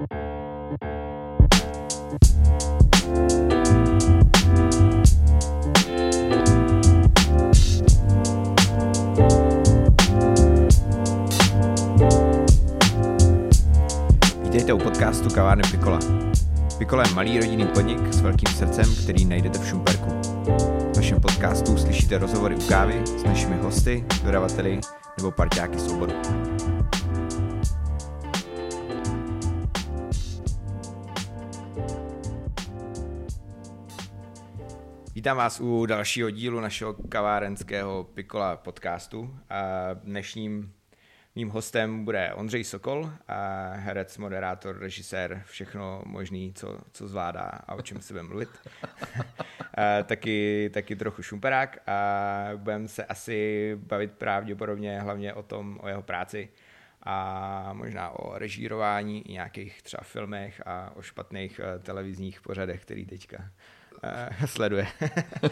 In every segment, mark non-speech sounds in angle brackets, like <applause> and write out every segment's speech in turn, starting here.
Vítejte u podcastu Kavárny Pikola. Pikola je malý rodinný podnik s velkým srdcem, který najdete v Šumperku. V našem podcastu slyšíte rozhovory u kávy s našimi hosty, dodavateli nebo parťáky z Vítám vás u dalšího dílu našeho kavárenského Pikola podcastu. A dnešním mým hostem bude Ondřej Sokol, a herec, moderátor, režisér, všechno možný, co, co zvládá a o čem se bude mluvit. <laughs> a taky, taky trochu šumperák a budeme se asi bavit pravděpodobně hlavně o tom, o jeho práci a možná o režírování i nějakých třeba filmech a o špatných eh, televizních pořadech, který teďka sleduje. uh,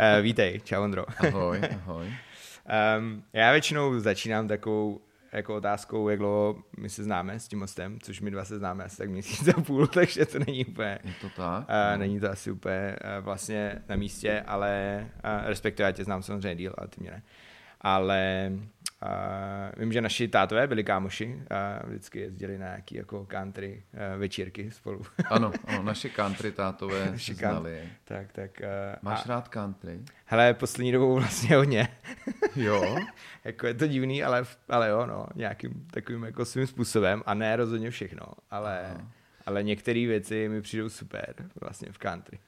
<laughs> vítej, čau Ondro. Ahoj, <laughs> ahoj. Um, já většinou začínám takovou jako otázkou, jak dlouho my se známe s tím hostem, což my dva se známe asi tak měsíc a půl, <laughs> takže to není úplně... Je to tak? Uh, není to asi úplně uh, vlastně na místě, ale uh, respektive já tě znám samozřejmě díl, ale ty mě ne. Ale Uh, vím, že naši tátové byli kámoši a vždycky jezdili na nějaký jako country uh, večírky spolu. <laughs> ano, ano, naše country tátové naši znali. Tak, tak. Uh, Máš a, rád country? Hele, poslední dobou vlastně hodně. <laughs> jo? <laughs> jako je to divný, ale, ale jo, no, nějakým takovým jako svým způsobem a ne rozhodně všechno, ale, ale některé věci mi přijdou super vlastně v country.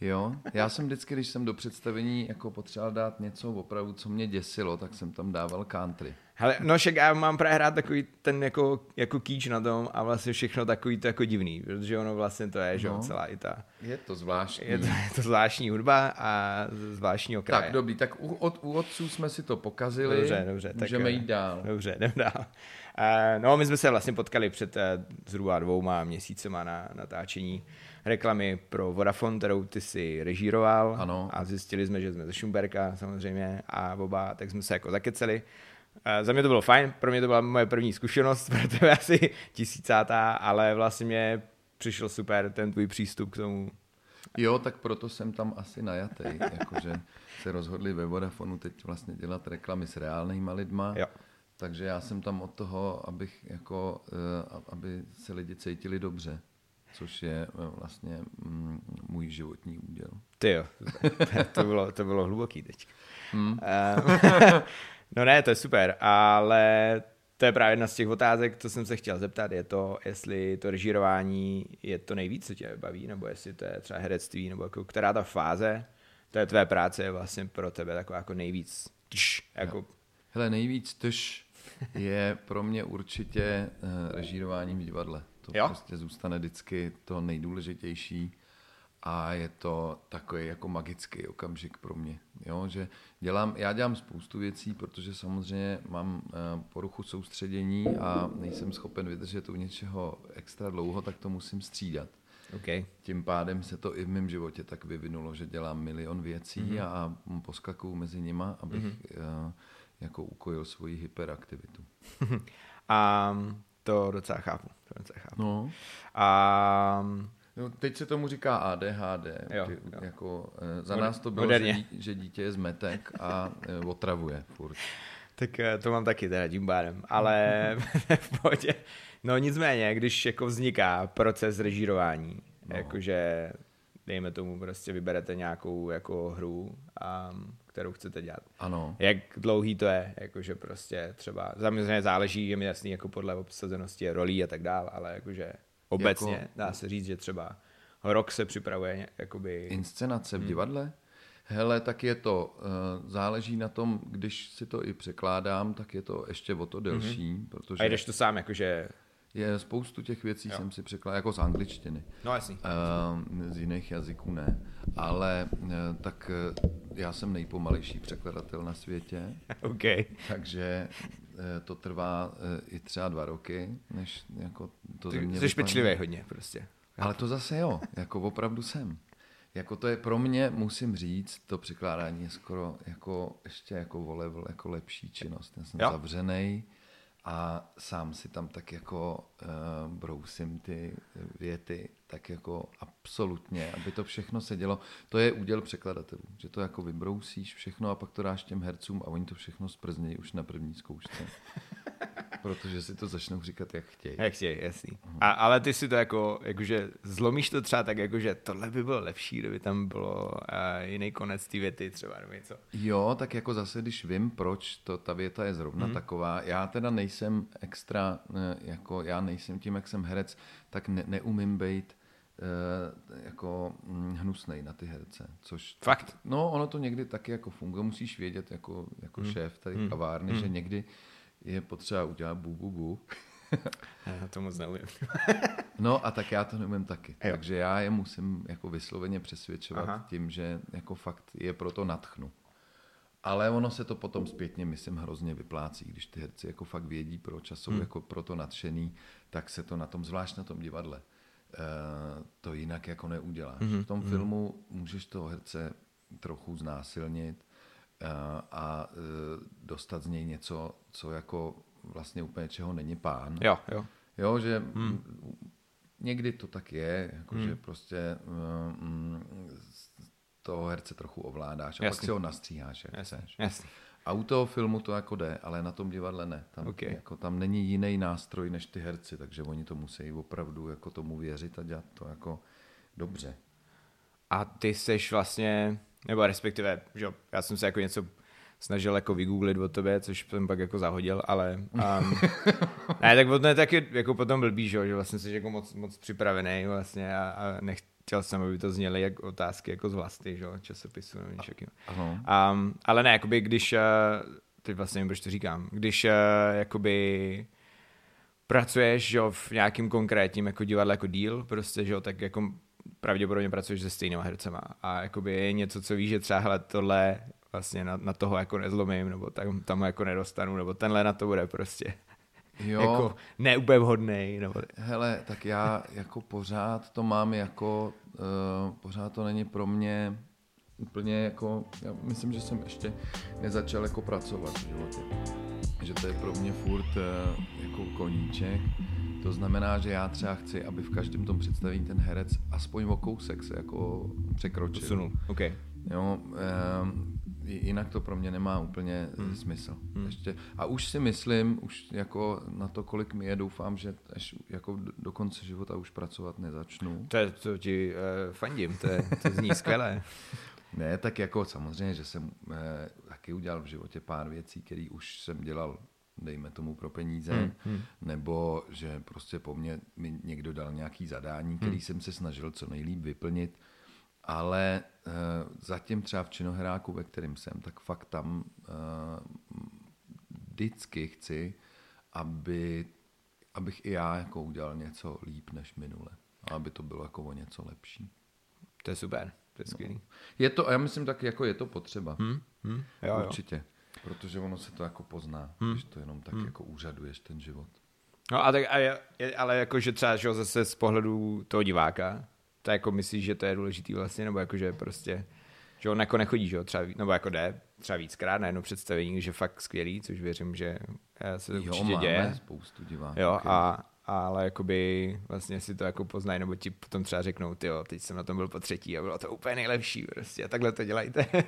Jo, já jsem vždycky, když jsem do představení jako potřeboval dát něco opravdu, co mě děsilo, tak jsem tam dával country. Hele, no však já mám právě hrát takový ten jako, jako kýč na tom a vlastně všechno takový to jako divný, protože ono vlastně to je, že no, celá i ta... Je to zvláštní. Je to, je to zvláštní hudba a zvláštní okraje. Tak dobrý, tak u, od, u otců jsme si to pokazili. Dobře, dobře. Můžeme tak, jít dál. Dobře, jdem dál. Uh, no, my jsme se vlastně potkali před uh, zhruba dvouma měsícema na natáčení reklamy pro Vodafone, kterou ty si režíroval. Ano. A zjistili jsme, že jsme ze Šumberka samozřejmě a oba, tak jsme se jako zakeceli. Uh, za mě to bylo fajn, pro mě to byla moje první zkušenost, <laughs> pro tebe asi tisícátá, ale vlastně mě přišel super ten tvůj přístup k tomu. Jo, tak proto jsem tam asi najatý, <laughs> jakože se rozhodli ve Vodafonu teď vlastně dělat reklamy s reálnýma lidma. Jo. Takže já jsem tam od toho, abych jako, uh, aby se lidi cítili dobře což je eh, vlastně mm, můj životní úděl. Ty jo, <laughs> to bylo, to bylo hluboký teď. Hmm. <laughs> no ne, to je super, ale to je právě jedna z těch otázek, co jsem se chtěl zeptat, je to, jestli to režírování je to nejvíc, co tě baví, nebo jestli to je třeba herectví, nebo jako která ta fáze to je tvé práce je vlastně pro tebe taková jako nejvíc tš, jako... Hele, nejvíc tš je pro mě určitě uh, režírováním v divadle. To jo? prostě zůstane vždycky to nejdůležitější a je to takový jako magický okamžik pro mě. Jo, že dělám, já dělám spoustu věcí, protože samozřejmě mám uh, poruchu soustředění a nejsem schopen vydržet u něčeho extra dlouho, tak to musím střídat. Okay. Tím pádem se to i v mém životě tak vyvinulo, že dělám milion věcí mm-hmm. a poskakuju mezi nima, abych mm-hmm. uh, jako ukojil svoji hyperaktivitu. <laughs> a to docela chápu. Docela chápu. No. A No, teď se tomu říká ADHD. Jo, jo. Jako, e, za nás to bylo, že, že dítě je zmetek a e, otravuje furt. Tak e, to mám taky teda tím bádem, ale <laughs> v pohodě. No nicméně, když jako vzniká proces režírování, no. jakože dejme tomu prostě vyberete nějakou jako hru, a, kterou chcete dělat. Ano. Jak dlouhý to je, jakože prostě třeba, samozřejmě záleží, je mi jasný jako podle obsazenosti rolí a tak dál, ale jakože obecně jako... dá se říct, že třeba rok se připravuje jakoby... Inscenace v hmm. divadle? Hmm. Hele, tak je to, uh, záleží na tom, když si to i překládám, tak je to ještě o to delší, mm-hmm. protože... A jdeš to sám, jakože je spoustu těch věcí jo. jsem si překládal jako z angličtiny. No jasný. Uh, z jiných jazyků ne. Ale uh, tak uh, já jsem nejpomalejší překladatel na světě. <laughs> OK. Takže uh, to trvá i třeba dva roky, než jako to Ty Jsi pečlivý hodně prostě. Ale to zase jo, jako opravdu jsem. Jako to je pro mě, musím říct, to překládání je skoro jako ještě jako o level, jako lepší činnost. Já jsem jo. zavřený, a sám si tam tak jako uh, brousím ty věty, tak jako absolutně, aby to všechno sedělo. To je úděl překladatelů, že to jako vybrousíš všechno a pak to dáš těm hercům a oni to všechno sprznějí už na první zkoušce. <laughs> Protože si to začnou říkat, jak chtějí. Jak chtějí, jasný. A, ale ty si to jako, jakože zlomíš to třeba tak, jakože tohle by bylo lepší, kdyby tam bylo uh, jiný konec té věty třeba, nebo něco. Jo, tak jako zase, když vím, proč to, ta věta je zrovna uh-huh. taková, já teda nejsem extra, ne, jako já nejsem tím, jak jsem herec, tak ne, neumím být uh, jako hm, hnusnej na ty herce. Což, Fakt? No, ono to někdy taky jako funguje. Musíš vědět jako, jako hmm. šéf tady hmm. kavárny, hmm. že někdy je potřeba udělat bu, bu, bu. <laughs> já to moc neumím. <laughs> no a tak já to neumím taky. Jo. Takže já je musím jako vysloveně přesvědčovat Aha. tím, že jako fakt je proto natchnu. Ale ono se to potom zpětně, myslím, hrozně vyplácí, když ty herci jako fakt vědí, proč a jsou hmm. jako proto nadšený, tak se to na tom, zvlášť na tom divadle, uh, to jinak jako neuděláš. Hmm. V tom hmm. filmu můžeš toho herce trochu znásilnit, a e, dostat z něj něco, co jako vlastně úplně čeho není pán. Jo, jo. Jo, že hmm. někdy to tak je, jako hmm. že prostě um, toho herce trochu ovládáš a Jasný. pak si ho nastříháš, jak Jasný. chceš. Jasný. A u toho filmu to jako jde, ale na tom divadle ne. Tam, okay. jako, tam není jiný nástroj než ty herci, takže oni to musí opravdu jako tomu věřit a dělat to jako dobře. A ty seš vlastně nebo respektive, že já jsem se jako něco snažil jako vygooglit o tobě, což jsem pak jako zahodil, ale um, <laughs> ne, tak to je taky jako potom blbý, že, že vlastně jsi jako moc, moc připravený vlastně a, a nechtěl jsem, aby to zněly jak otázky jako z vlasti, že, časopisu nebo něčeho. Um, ale ne, jakoby když, uh, teď vlastně nevím, proč to říkám, když uh, jakoby pracuješ že, v nějakým konkrétním jako divadle jako díl, prostě, že, tak jako pravděpodobně pracuješ se stejnými hercema a jakoby je něco, co víš, že třeba hele, tohle vlastně na, na toho jako nezlomím, nebo tam, tam jako nedostanu, nebo tenhle na to bude prostě jo. <laughs> jako neúplně vhodný. Nebo... Hele, tak já jako pořád to mám jako, uh, pořád to není pro mě úplně jako, já myslím, že jsem ještě nezačal jako pracovat v životě. Že to je pro mě furt uh, jako koníček to znamená, že já třeba chci, aby v každém tom představení ten herec aspoň o kousek se jako překročil. Posunul, okay. Jo, um, jinak to pro mě nemá úplně hmm. smysl. Hmm. Ještě. A už si myslím, už jako na to, kolik mi je, doufám, že až jako do konce života už pracovat nezačnu. To, je, to ti uh, fandím, to, je, to zní <laughs> skvělé. ne, tak jako samozřejmě, že jsem uh, taky udělal v životě pár věcí, které už jsem dělal dejme tomu pro peníze, hmm, hmm. nebo že prostě po mně mi někdo dal nějaký zadání, který hmm. jsem se snažil co nejlíp vyplnit, ale uh, zatím třeba v činoheráku, ve kterém jsem, tak fakt tam uh, vždycky chci, aby, abych i já jako udělal něco líp než minule. A aby to bylo jako o něco lepší. To je super, to je no. skvělý. No. Je to, a já myslím tak, jako je to potřeba. Hmm, hmm, jo, Určitě. Jo. Protože ono se to jako pozná, hmm. když to jenom tak hmm. jako úřaduješ ten život. No a tak, a je, ale jako, že třeba že zase z pohledu toho diváka, to jako myslíš, že to je důležitý vlastně, nebo jako, že prostě, že on jako nechodí, že jo, třeba, nebo jako jde, třeba víckrát na jedno představení, že fakt skvělý, což věřím, že se jo, určitě máme děje. spoustu diváků. Jo, a, ale jakoby vlastně si to jako poznají, nebo ti potom třeba řeknou, ty jo, teď jsem na tom byl po třetí a bylo to úplně nejlepší prostě a takhle to dělejte. <laughs>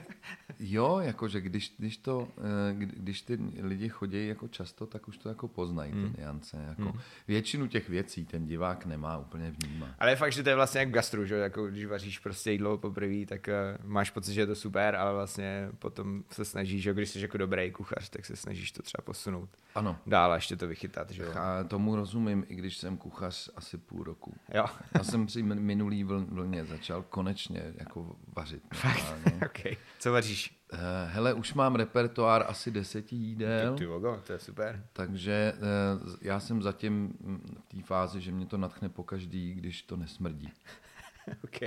jo, jakože když, když, to, eh, když ty lidi chodí jako často, tak už to jako poznají, hmm. ty niance. Jako hmm. Většinu těch věcí ten divák nemá úplně vnímat. Ale je fakt, že to je vlastně jak gastru, že jako když vaříš prostě jídlo poprvé, tak uh, máš pocit, že je to super, ale vlastně potom se snažíš, že když jsi jako dobrý kuchař, tak se snažíš to třeba posunout ano. dál a ještě to vychytat. Že jo? A tomu rozumím, i když jsem kuchař asi půl roku. Jo. Já jsem při minulý vlně začal konečně jako vařit. Fakt? <laughs> okay. Co vaříš? Uh, hele, už mám repertoár asi deseti jídel. Ty, ty vogo, to je super. Takže uh, já jsem zatím v té fázi, že mě to natchne po každý, když to nesmrdí. <laughs> OK.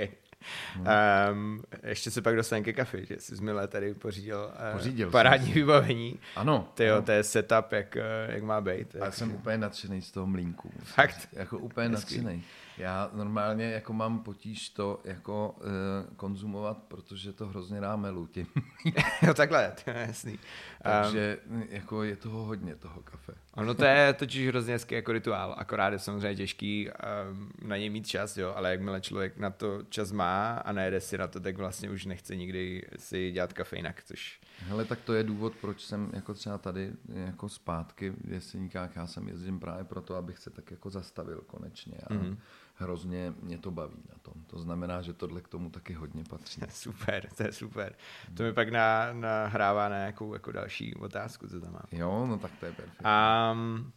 Hmm. Um, ještě se pak dostaneme ke kafi, že jsi z Milé tady pořídil, uh, pořídil parádní jsem. vybavení. Ano. To je setup, jak, uh, jak má být. Já jsem úplně nadšený z toho mlínku. Fakt? Jako úplně nadšený. Já normálně jako mám potíž to jako uh, konzumovat, protože to hrozně dá melu tím. <laughs> jo, takhle, to je jasný. Takže um, jako je toho hodně, toho kafe. Ono to je totiž hrozně hezký jako rituál, akorát je samozřejmě těžký um, na něj mít čas, jo, ale jakmile člověk na to čas má a nejede si na to, tak vlastně už nechce nikdy si dělat kafe jinak, což... Hele, tak to je důvod, proč jsem jako třeba tady jako zpátky v Jeseníkách, já jsem jezdím právě proto, abych se tak jako zastavil konečně. A, mm-hmm hrozně mě to baví na tom. To znamená, že tohle k tomu taky hodně patří. <laughs> Super, to je super. To mi pak na, nahrává na nějakou jako další otázku, co tam má. Jo, no tak to je perfektní. Um,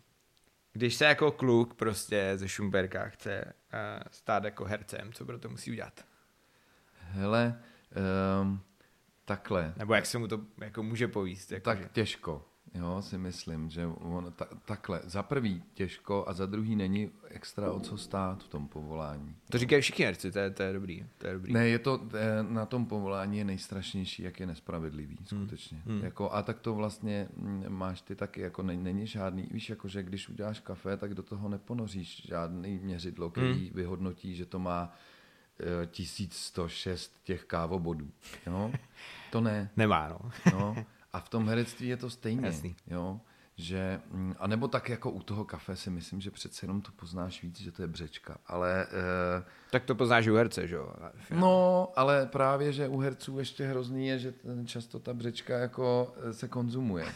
když se jako kluk prostě ze Šumberka chce uh, stát jako hercem, co pro to musí udělat? Hele, um, takhle. Nebo jak se mu to jako může povíst? Jako tak že... těžko. Jo, si myslím, že on ta, takhle, za prvý těžko a za druhý není extra o co stát v tom povolání. To říkají všichni herci, to je, to je dobrý. To je dobrý. Ne, je to, na tom povolání je nejstrašnější, jak je nespravedlivý, hmm. skutečně. Hmm. Jako, a tak to vlastně mm, máš ty taky, jako ne, není žádný, víš, jako, že když uděláš kafe, tak do toho neponoříš žádný měřidlo, který hmm. vyhodnotí, že to má 1106 eh, těch kávobodů. Jo? <laughs> To ne. Nemá, no. no. <laughs> A v tom herectví je to stejně. Jasný. Jo? Že, mm, a nebo tak jako u toho kafe si myslím, že přece jenom to poznáš víc, že to je břečka. Ale, e, tak to poznáš u herce, že jo? No, ale právě, že u herců ještě hrozný je, že často ta břečka jako eh, se konzumuje. <laughs>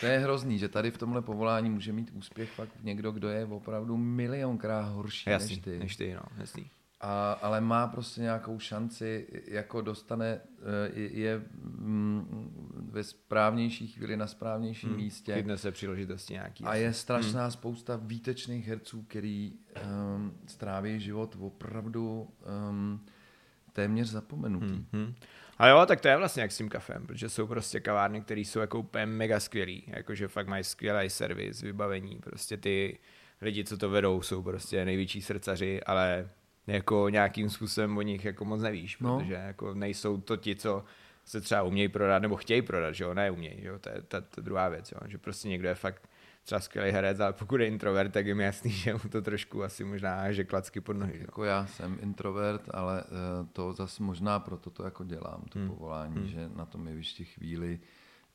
To je hrozný, že tady v tomhle povolání může mít úspěch fakt někdo, kdo je opravdu milionkrát horší jasný, než ty. Než ty, no, jasný. A, ale má prostě nějakou šanci, jako dostane, eh, je mm, ve správnější chvíli na správnějším hmm. místě. Chytne se příležitosti nějaký. A je strašná hmm. spousta výtečných herců, který um, stráví život opravdu um, téměř zapomenutý. Hmm. Hmm. Ale jo, tak to je vlastně jak s tím kafem, protože jsou prostě kavárny, které jsou jako úplně mega skvělý, jakože fakt mají skvělý servis, vybavení, prostě ty lidi, co to vedou, jsou prostě největší srdcaři, ale jako nějakým způsobem o nich jako moc nevíš, no. protože jako nejsou to ti, co se třeba umějí prodat, nebo chtějí prodat, že jo, ne umějí, že jo, to je ta, ta druhá věc, jo, že prostě někdo je fakt třeba skvělý herec, ale pokud je introvert, tak je mi jasný, <laughs> že mu to trošku asi možná že klacky pod nohy. Jako já jsem introvert, ale uh, to zase možná proto to jako dělám, to hmm. povolání, hmm. že na tom jevišti chvíli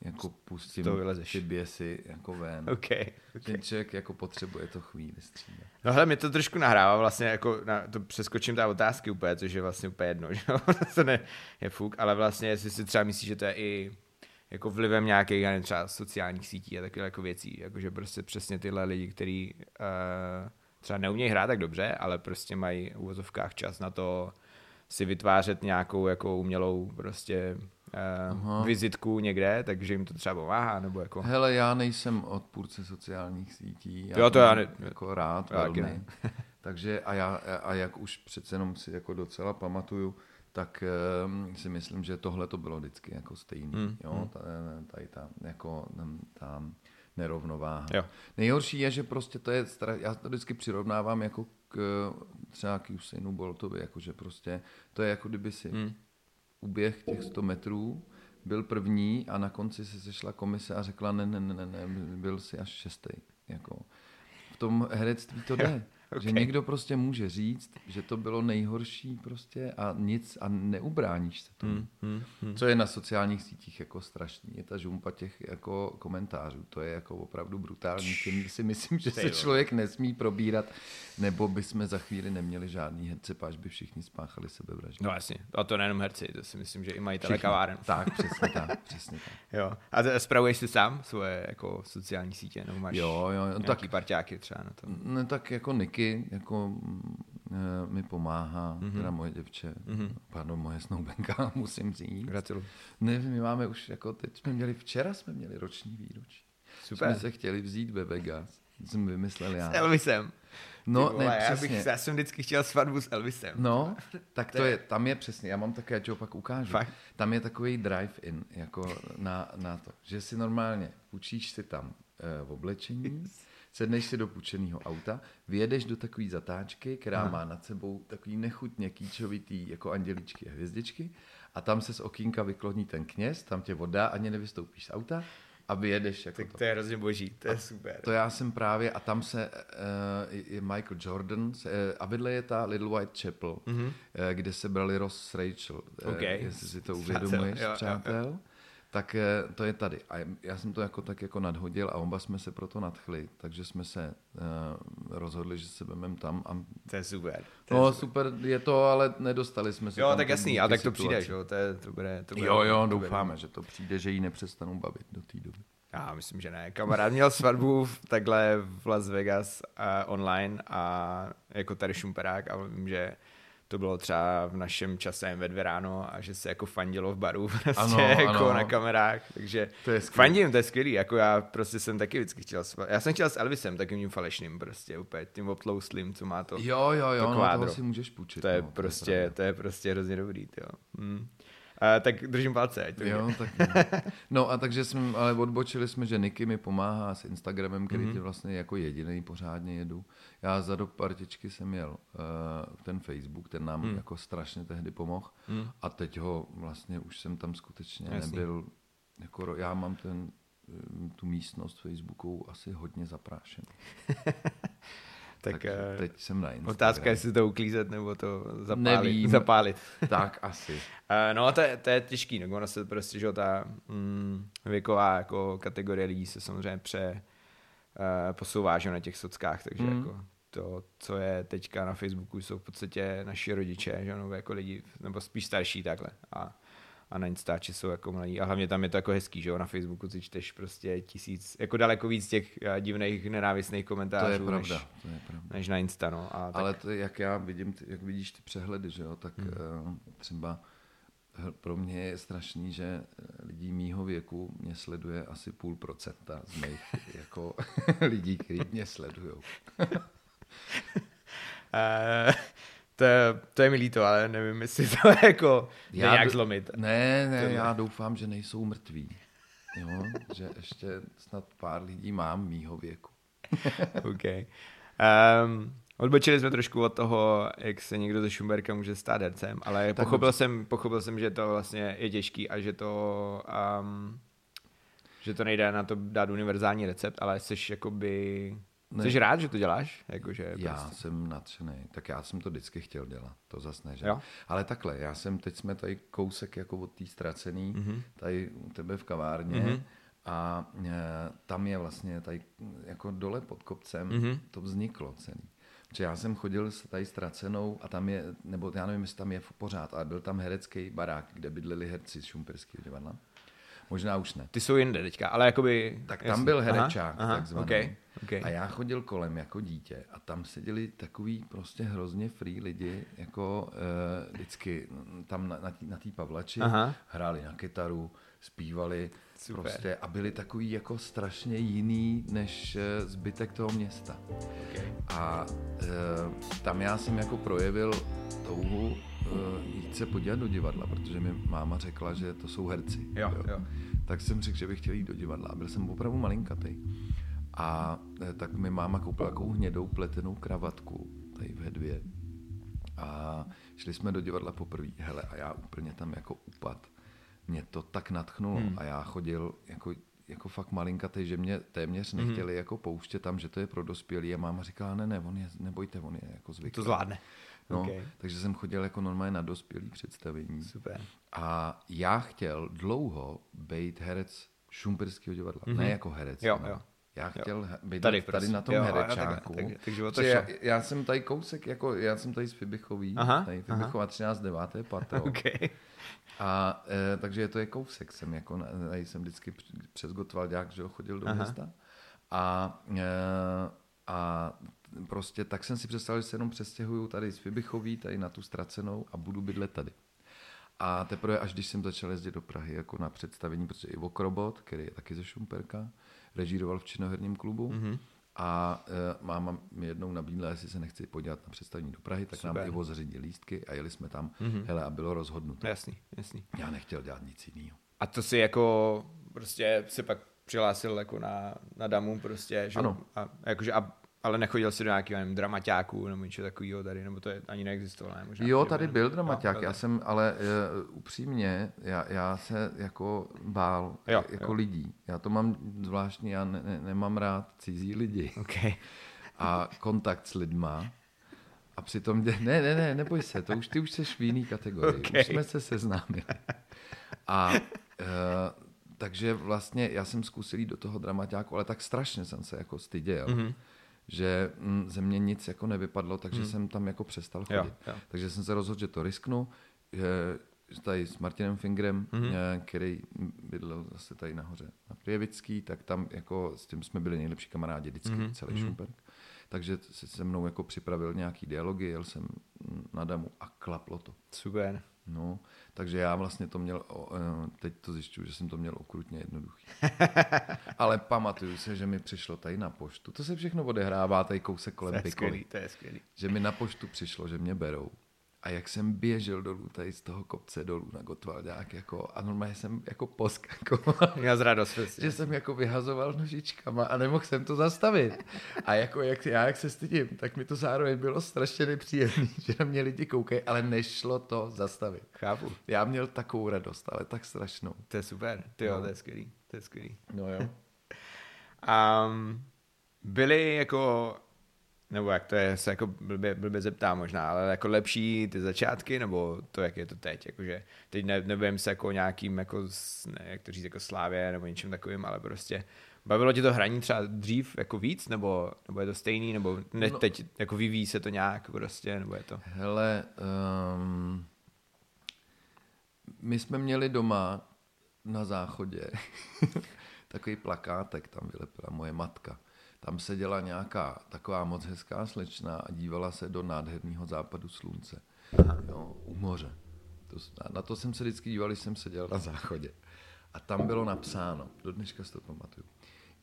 jako pustím to vylezeš. ty běsy jako ven. <laughs> Okay, okay. Ten člověk jako potřebuje to chvíli střídat. No hele, mi to trošku nahrává vlastně, jako na, to přeskočím ta otázky úplně, což je vlastně úplně jedno, <laughs> že to ne, je fuk, ale vlastně jestli si třeba myslíš, že to je i jako vlivem nějakých, já nevím, třeba sociálních sítí a takové jako věcí, jakože prostě přesně tyhle lidi, kteří uh, třeba neumějí hrát tak dobře, ale prostě mají v uvozovkách čas na to si vytvářet nějakou jako umělou prostě uh, vizitku někde, takže jim to třeba pomáhá, nebo jako... Hele, já nejsem odpůrce sociálních sítí. Já jo, to já ne... Jako rád, já velmi. Ne. <laughs> takže a, já, a jak už přece jenom si jako docela pamatuju, tak um, si myslím, že tohle to bylo vždycky jako stejný. Hmm. Jo, hmm. ta, tady ta, jako, ta nerovnováha. Jo. Nejhorší je, že prostě to je, já to vždycky přirovnávám jako k třeba k Usainu Boltovi, jakože prostě to je jako kdyby si hmm uběh těch 100 metrů, byl první a na konci se sešla komise a řekla, ne, ne, ne, ne, ne byl si až šestý. Jako. V tom herectví to jde. Okay. Že někdo prostě může říct, že to bylo nejhorší prostě a nic a neubráníš se tomu. Hmm, hmm, hmm. Co je na sociálních sítích jako strašný, je ta žumpa těch jako komentářů. To je jako opravdu brutální. Tím si myslím, že se člověk nesmí probírat, nebo by jsme za chvíli neměli žádný herce, až by všichni spáchali sebevraždu. No jasně, a to nejenom herci, to si myslím, že i mají kaváren. Tak, přesně tak, přesně tak. <laughs> Jo. A spravuješ si sám svoje jako sociální sítě, nebo máš jo, jo, nějaký tak, parťáky třeba na to? Ne, tak jako Niky taky jako mm, e, mi pomáhá, mm-hmm. teda moje děvče, mm-hmm. pardon, moje snoubenka, <laughs> musím říct. Gratuluju. Ne, my máme už, jako teď jsme měli, včera jsme měli roční výročí. Super. Jsme se chtěli vzít ve Vegas. Jsem vymyslel já. S Elvisem. No, vole, ne, já, bych, já jsem vždycky chtěl svatbu s Elvisem. No, tak to je, tam je přesně, já mám také, já ti ho pak ukážu. Fakt? Tam je takový drive-in, jako na, na to, že si normálně učíš si tam uh, v oblečení, sedneš si do půjčeného auta, vyjedeš do takové zatáčky, která Aha. má nad sebou takový nechutně kýčovitý jako anděličky a hvězdičky a tam se z okýnka vykloní ten kněz, tam tě voda, ani nevystoupíš z auta a vyjedeš. Jako tak to. to je hrozně boží, to je super. To já jsem právě, a tam se uh, je Michael Jordan, se, uh, a vedle je ta Little White Chapel, mm-hmm. uh, kde se brali Ross s Rachel, okay. uh, jestli si to uvědomuješ, přátel. přátel. Jo, jo tak eh, to je tady. A já jsem to jako tak jako nadhodil a oba jsme se proto nadchli, takže jsme se uh, rozhodli, že se vezmeme tam. A... To je super. To no je super. super je to, ale nedostali jsme se Jo, tak jasný, a tak to přijde, jo, to, je, to bude, to bude Jo, jo, to doufáme, bude. že to přijde, že ji nepřestanou bavit do té doby. Já myslím, že ne. Kamarád měl svatbu takhle v Las Vegas uh, online a jako tady šumperák a vím, že to bylo třeba v našem čase ve dvě ráno a že se jako fandilo v baru <laughs> prostě ano, jako ano. na kamerách, takže to je fandím, to je skvělý, jako já prostě jsem taky vždycky chtěl, já jsem chtěl s Elvisem takovým falešným prostě úplně, tím obtlouslým, co má to Jo, jo, jo, to no, toho si můžeš půjčit. To je no, prostě, to je, to je prostě hrozně dobrý, jo. Hmm. Uh, tak držím palce. Ať to jo, tak <laughs> no a takže jsme, ale odbočili jsme, že Niky mi pomáhá s Instagramem, který mm-hmm. vlastně jako jediný pořádně jedu. Já za do partičky jsem měl uh, ten Facebook, ten nám mm. jako strašně tehdy pomohl mm. a teď ho vlastně už jsem tam skutečně Jasný. nebyl, jako já mám ten, eh, tu místnost Facebooku asi hodně zaprášenou. <laughs> tak eh, teď jsem na Instagram. Otázka, jestli to uklízet nebo to zapálit. Nevím. zapálit. <laughs> tak asi. no to je, to je těžký, no ono se prostě, že ta mm, věková jako kategorie lidí se samozřejmě pře, uh, posouvá že na těch sockách, takže mm. jako to, co je teďka na Facebooku, jsou v podstatě naši rodiče, že no, jako lidi, nebo spíš starší takhle. A, a na Instači jsou jako mladí. A hlavně tam je to jako hezký, že jo, na Facebooku si čteš prostě tisíc, jako daleko víc těch eh, divných, nenávistných komentářů. To je pravda, než, to je pravda. než na Insta, no. A tak... Ale to, jak já vidím, jak vidíš ty přehledy, že jo, tak hmm. uh, třeba pro mě je strašný, že eh, lidí mýho věku mě sleduje asi půl procenta z mých <laughs> jako lidí, kteří mě sledují. To, to je mi líto, ale nevím, jestli to je <laughs> jako já nějak zlomit. Ne, ne, to já doufám, že nejsou mrtví. Jo, <laughs> že ještě snad pár lidí mám mýho věku. <laughs> OK. Um, Odbočili jsme trošku od toho, jak se někdo ze Šumberka může stát hercem, ale pochopil jsem, pochopil jsem, že to vlastně je těžký a že to, um, že to nejde na to dát univerzální recept, ale jsi jakoby... Ne. Jsi rád, že to děláš? Jako, že já prostě... jsem nadšený. Tak já jsem to vždycky chtěl dělat. To zase ne, že? Jo? Ale takhle, já jsem, teď jsme tady kousek jako od té ztracený, mm-hmm. tady u tebe v kavárně, mm-hmm. a e, tam je vlastně tady jako dole pod kopcem, mm-hmm. to vzniklo celý. Protože já jsem chodil s tady ztracenou a tam je, nebo já nevím, jestli tam je pořád, ale byl tam herecký barák, kde bydleli herci z Šumperského divadla. Možná už ne. Ty jsou jinde teďka, ale jakoby... Tak tam jasný. byl herečák, aha, aha, takzvaný. Okay, okay. A já chodil kolem jako dítě a tam seděli takový prostě hrozně free lidi, jako uh, vždycky tam na, na, na té Pavlači, aha. hráli na kytaru, zpívali Super. prostě a byli takový jako strašně jiný než eh, zbytek toho města. Okay. A e, tam já jsem jako projevil touhu jít se podívat do divadla, protože mi máma řekla, že to jsou herci. Jo, jo. Jo. Tak jsem řekl, že bych chtěl jít do divadla. Byl jsem opravdu malinkatý. A e, tak mi máma koupila takovou hnědou pletenou kravatku tady v Hedvě. A šli jsme do divadla poprvé. Hele, a já úplně tam jako upad mě to tak natchnulo hmm. a já chodil jako, jako fakt malinkatý, že mě téměř hmm. nechtěli hmm. jako pouštět tam, že to je pro dospělý a máma říkala, ne, ne, on je, nebojte, on je jako zvyklý. To zvládne. No, okay. takže jsem chodil jako normálně na dospělý představení. Super. A já chtěl dlouho být herec Šumperského divadla. Mm-hmm. Ne jako herec. Jo, jo. Já chtěl jo. být tady, tady na tom jo, herečáku. Tak, tak, tak já, já, jsem tady kousek, jako já jsem tady z Fibichový, aha, tady Fibichova 13. 9. patro. Okay. A e, takže to je kousek. Jsem jako, tady jsem vždycky přes Gotwaldák, že chodil do Aha. města. A, e, a prostě tak jsem si představil, že se jenom přestěhuju tady z Fibichový, tady na tu ztracenou a budu bydlet tady. A teprve až když jsem začal jezdit do Prahy jako na představení, protože i Vokrobot, který je taky ze Šumperka, režíroval v činoherním klubu, mm-hmm a e, máma mi jednou nabídla, jestli se nechci podívat na představení do Prahy, tak Super. nám Ivo zařídí lístky a jeli jsme tam, mm-hmm. hele, a bylo rozhodnuto. Jasný, jasný. Já nechtěl dělat nic jiného. A to si jako prostě si pak přihlásil jako na, na damu prostě, že? Ano. A, jakože, a ale nechodil jsi do nějakého nevím, dramaťáků nebo něco takového tady, nebo to je, ani neexistovalo. Ne? Možná, jo, tady byl dramaťák, no, já jsem, ale uh, upřímně, já, já se jako bál jo, jako jo. lidí. Já to mám zvláštní, já ne, ne, nemám rád cizí lidi. Okay. A kontakt s lidma. A přitom, ne, ne, ne, neboj se, to už ty už seš v jiný kategorii. Okay. Už jsme se seznámili. A uh, takže vlastně já jsem zkusil jít do toho dramaťáku, ale tak strašně jsem se jako styděl. Mm-hmm že mm, ze mě nic jako nevypadlo, takže hmm. jsem tam jako přestal chodit. Jo, jo. Takže jsem se rozhodl, že to risknu, že tady s Martinem Fingerem, mm-hmm. který bydlel zase tady nahoře na Prievický, tak tam jako s tím jsme byli nejlepší kamarádi vždycky, mm-hmm. celý mm-hmm. Šumperk. Takže se se mnou jako připravil nějaký dialogy, jel jsem na damu a klaplo to. Super. No, takže já vlastně to měl, eh, teď to zjišťuju, že jsem to měl okrutně jednoduchý. <laughs> Ale pamatuju se, že mi přišlo tady na poštu, to se všechno odehrává tady kousek kolem to je skvělý, to je skvělý. Že mi na poštu přišlo, že mě berou a jak jsem běžel dolů tady z toho kopce dolů na Gotwaldák, jako, a normálně jsem jako poskakoval. <laughs> Já z radost. Že jsem jako vyhazoval nožičkama a nemohl jsem to zastavit. A jako jak, já jak se stydím, tak mi to zároveň bylo strašně nepříjemné, <laughs> že na mě lidi koukají, ale nešlo to zastavit. Chápu. Já měl takovou radost, ale tak strašnou. To je super, ty jo, no. to je skvělý. To je skvělý. No jo. <laughs> um, byly jako nebo jak to je, se jako blbě, blbě zeptá možná, ale jako lepší ty začátky, nebo to, jak je to teď, jakože teď ne, nebudem se jako nějakým, jako, ne, jak to říct, jako slávě nebo něčím takovým, ale prostě bavilo tě to hraní třeba dřív jako víc, nebo, nebo je to stejný, nebo ne, no, teď jako vyvíjí se to nějak prostě, nebo je to? Hele, um, my jsme měli doma na záchodě <laughs> takový plakátek, tam vylepila moje matka tam seděla nějaká taková moc hezká slečna a dívala se do nádherného západu slunce. Jo, u moře. To, na to jsem se vždycky díval, když jsem seděl na záchodě. A tam bylo napsáno, do dneška si to pamatuju,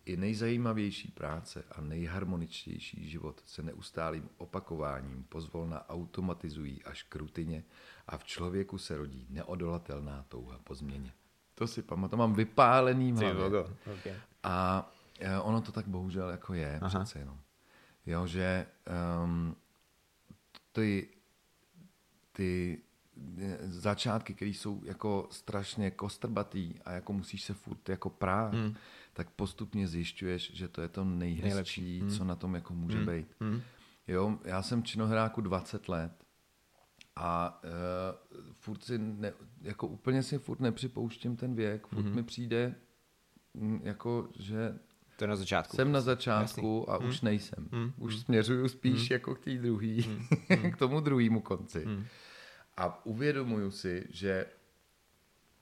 i nejzajímavější práce a nejharmoničtější život se neustálým opakováním pozvolna automatizují až k rutině a v člověku se rodí neodolatelná touha po změně. To si pamatuju, to mám vypálený hlavě. Okay. A ono to tak bohužel jako je, Aha. přece jenom. Jo, že um, ty, ty eh, začátky, které jsou jako strašně kostrbatý a jako musíš se furt jako prát, hmm. tak postupně zjišťuješ, že to je to nejhezčí, Nejlepší. Hmm. co na tom jako může hmm. být. Hmm. Jo, já jsem činohráku 20 let a uh, furt si ne, jako úplně si furt nepřipouštím ten věk, furt hmm. mi přijde mm, jako, že to je na začátku. Jsem na začátku Jasný. a hmm. už nejsem. Hmm. Už hmm. směřuju spíš hmm. jako k té druhý, hmm. <laughs> k tomu druhému konci. Hmm. A uvědomuju si, že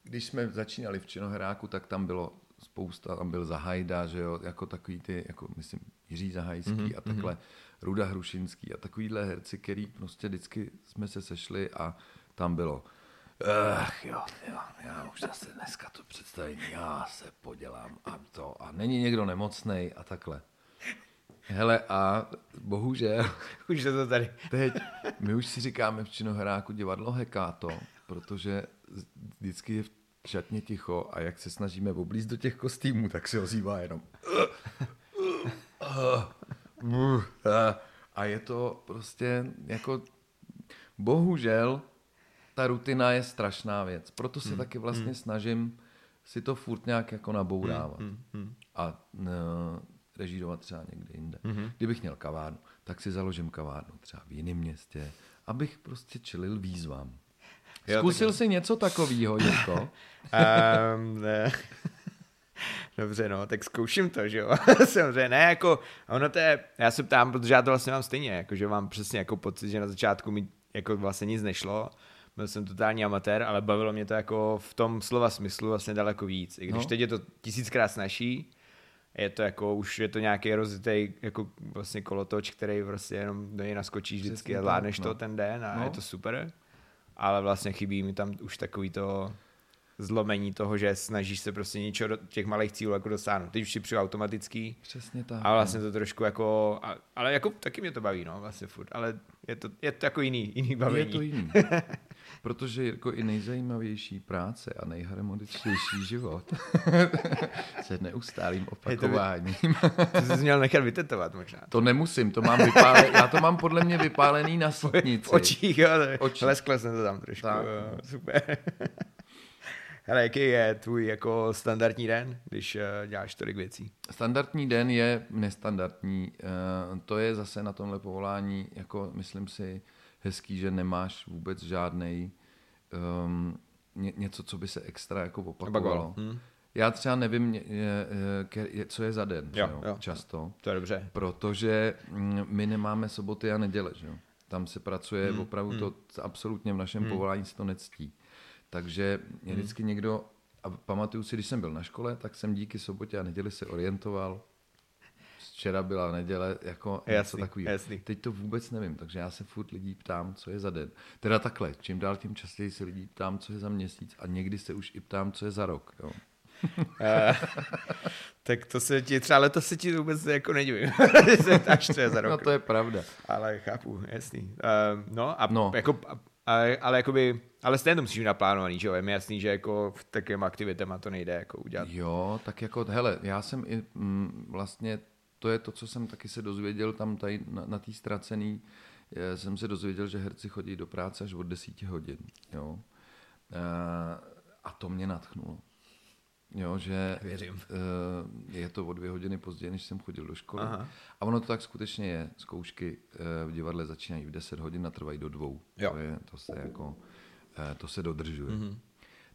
když jsme začínali v Činoheráku, tak tam bylo spousta, tam byl Zahajda, že jo, jako takový ty, jako myslím, Jiří Zahajský mm-hmm. a takhle mm-hmm. Ruda Hrušinský a takovýhle herci, který prostě vždycky jsme se sešli a tam bylo Ach jo, jo, já už zase dneska to představím, já se podělám a to. A není někdo nemocný a takhle. Hele a bohužel... <laughs> Už je to tady. Teď my už si říkáme v Činohráku divadlo Hekáto, protože vždycky je v šatně ticho a jak se snažíme oblízt do těch kostýmů, tak se ozývá jenom... <laughs> A je to prostě jako... Bohužel ta rutina je strašná věc. Proto se hmm. taky vlastně hmm. snažím si to furt nějak jako nabourávat. Hmm. Hmm. A uh, režírovat třeba někde jinde. Hmm. Kdybych měl kavárnu, tak si založím kavárnu třeba v jiném městě, abych prostě čelil výzvám. Jo, Zkusil tak... jsi něco takového, Jirko? um, <laughs> ne. <laughs> Dobře, no, tak zkouším to, že jo. <laughs> Samozřejmě, ne, jako, ono to je, já se ptám, protože já to vlastně mám stejně, jako, že mám přesně jako pocit, že na začátku mi jako vlastně nic nešlo byl jsem totální amatér, ale bavilo mě to jako v tom slova smyslu vlastně daleko víc. I když no. teď je to tisíckrát snažší, je to jako, už je to nějaký rozitý jako vlastně kolotoč, který prostě jenom do něj naskočíš Přesně vždycky a zvládneš no. to ten den a no. je to super. Ale vlastně chybí mi tam už takový to zlomení toho, že snažíš se prostě něčeho do těch malých cílů jako dosáhnout. Teď už si přijdu automatický. Přesně tak. A vlastně to trošku jako, ale jako taky mě to baví, no, vlastně furt. Ale je to, je to jako jiný, jiný bavení. Je to jiný. <laughs> Protože jako i nejzajímavější práce a nejharmoničtější život <laughs> se neustálým opakováním. to jsi měl nechat vytetovat možná. To nemusím, to mám vypálený, já to mám podle mě vypálený na <laughs> sítnici. V očích, jo, Očí. leskle jsem to tam trošku, tak. jo, super. <laughs> Hele, jaký je tvůj jako standardní den, když uh, děláš tolik věcí? Standardní den je nestandardní. Uh, to je zase na tomhle povolání, jako myslím si, hezký, že nemáš vůbec žádný um, ně, něco, co by se extra jako opakovalo. Hmm. Já třeba nevím, je, je, je, co je za den, jo, jo, jo, často. To je dobře. Protože mm, my nemáme soboty a neděle, že jo. Tam se pracuje hmm. opravdu hmm. to, absolutně v našem hmm. povolání se to nectí. Takže mě hmm. vždycky někdo, a pamatuju si, když jsem byl na škole, tak jsem díky sobotě a neděli se orientoval. Včera byla neděle, jako jasný, něco takového. Teď to vůbec nevím, takže já se furt lidí ptám, co je za den. Teda takhle, čím dál tím častěji se lidí ptám, co je za měsíc a někdy se už i ptám, co je za rok. Jo. uh, <laughs> tak to se ti, třeba letos se ti vůbec jako nedivím, <laughs> ptáš, co je za rok. No to je pravda. Ale chápu, jasný. Uh, no a no. jako ale, ale, jakoby, ale stejně to musíš mít naplánovaný, že jo? Je mi jasný, že jako v takovým aktivitama to nejde jako udělat. Jo, tak jako, hele, já jsem i mm, vlastně, to je to, co jsem taky se dozvěděl tam tady na, na té ztracený, jsem se dozvěděl, že herci chodí do práce až od 10 hodin, jo. E, a to mě natchnulo. Jo, že Věřím. E, je to o dvě hodiny později, než jsem chodil do školy. Aha. A ono to tak skutečně je. Zkoušky e, v divadle začínají v 10 hodin a trvají do dvou. Jo. To, je, to, se jako, to se dodržuje. Mm-hmm.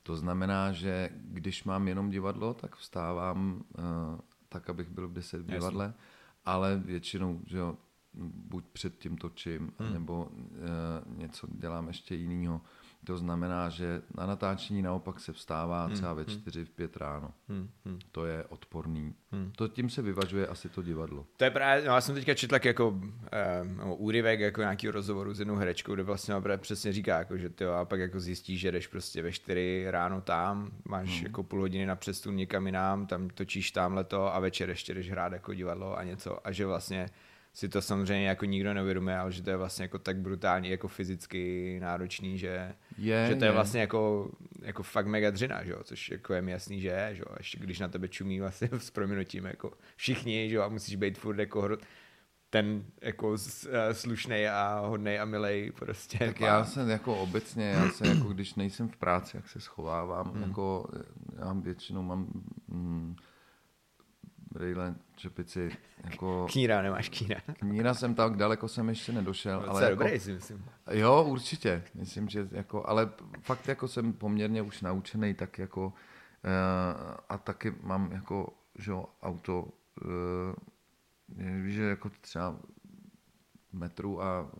To znamená, že když mám jenom divadlo, tak vstávám tak, abych byl v 10 v divadle, Jasně. ale většinou, že jo, buď před tím točím, hmm. nebo něco dělám ještě jiného. To znamená, že na natáčení naopak se vstává hmm, třeba ve hmm. čtyři, v pět ráno. Hmm. To je odporný. Hmm. To tím se vyvažuje asi to divadlo. To je právě, no já jsem teďka četl jako um, úryvek jako nějaký rozhovoru s jednou herečkou, kde vlastně přesně říká, jako, že ty a pak jako zjistíš, že jdeš prostě ve čtyři ráno tam, máš hmm. jako půl hodiny na přestun někam jinam, tam točíš tamhle to a večer ještě jdeš hrát jako divadlo a něco a že vlastně si to samozřejmě jako nikdo neuvědomuje, ale že to je vlastně jako tak brutálně jako fyzicky náročný, že, je, že to je, je vlastně jako, jako fakt mega dřina, že jo? což jako je mi jasný, že je, že jo? ještě když na tebe čumí vlastně <laughs> s prominutím jako všichni, že jo? a musíš být furt jako hro, ten jako eh, slušný a hodný a milej prostě. Tak pán. já jsem jako obecně, já se jako když nejsem v práci, jak se schovávám, hmm. jako já většinou mám mm, brýle, čepici. Jako... Kníra, nemáš kníra. Kníra jsem tak daleko jsem ještě nedošel. ale jako... dobrý, si myslím. Jo, určitě. Myslím, že jako, ale fakt jako jsem poměrně už naučený, tak jako uh, a taky mám jako, že jo, auto, uh, víš, že jako třeba metru a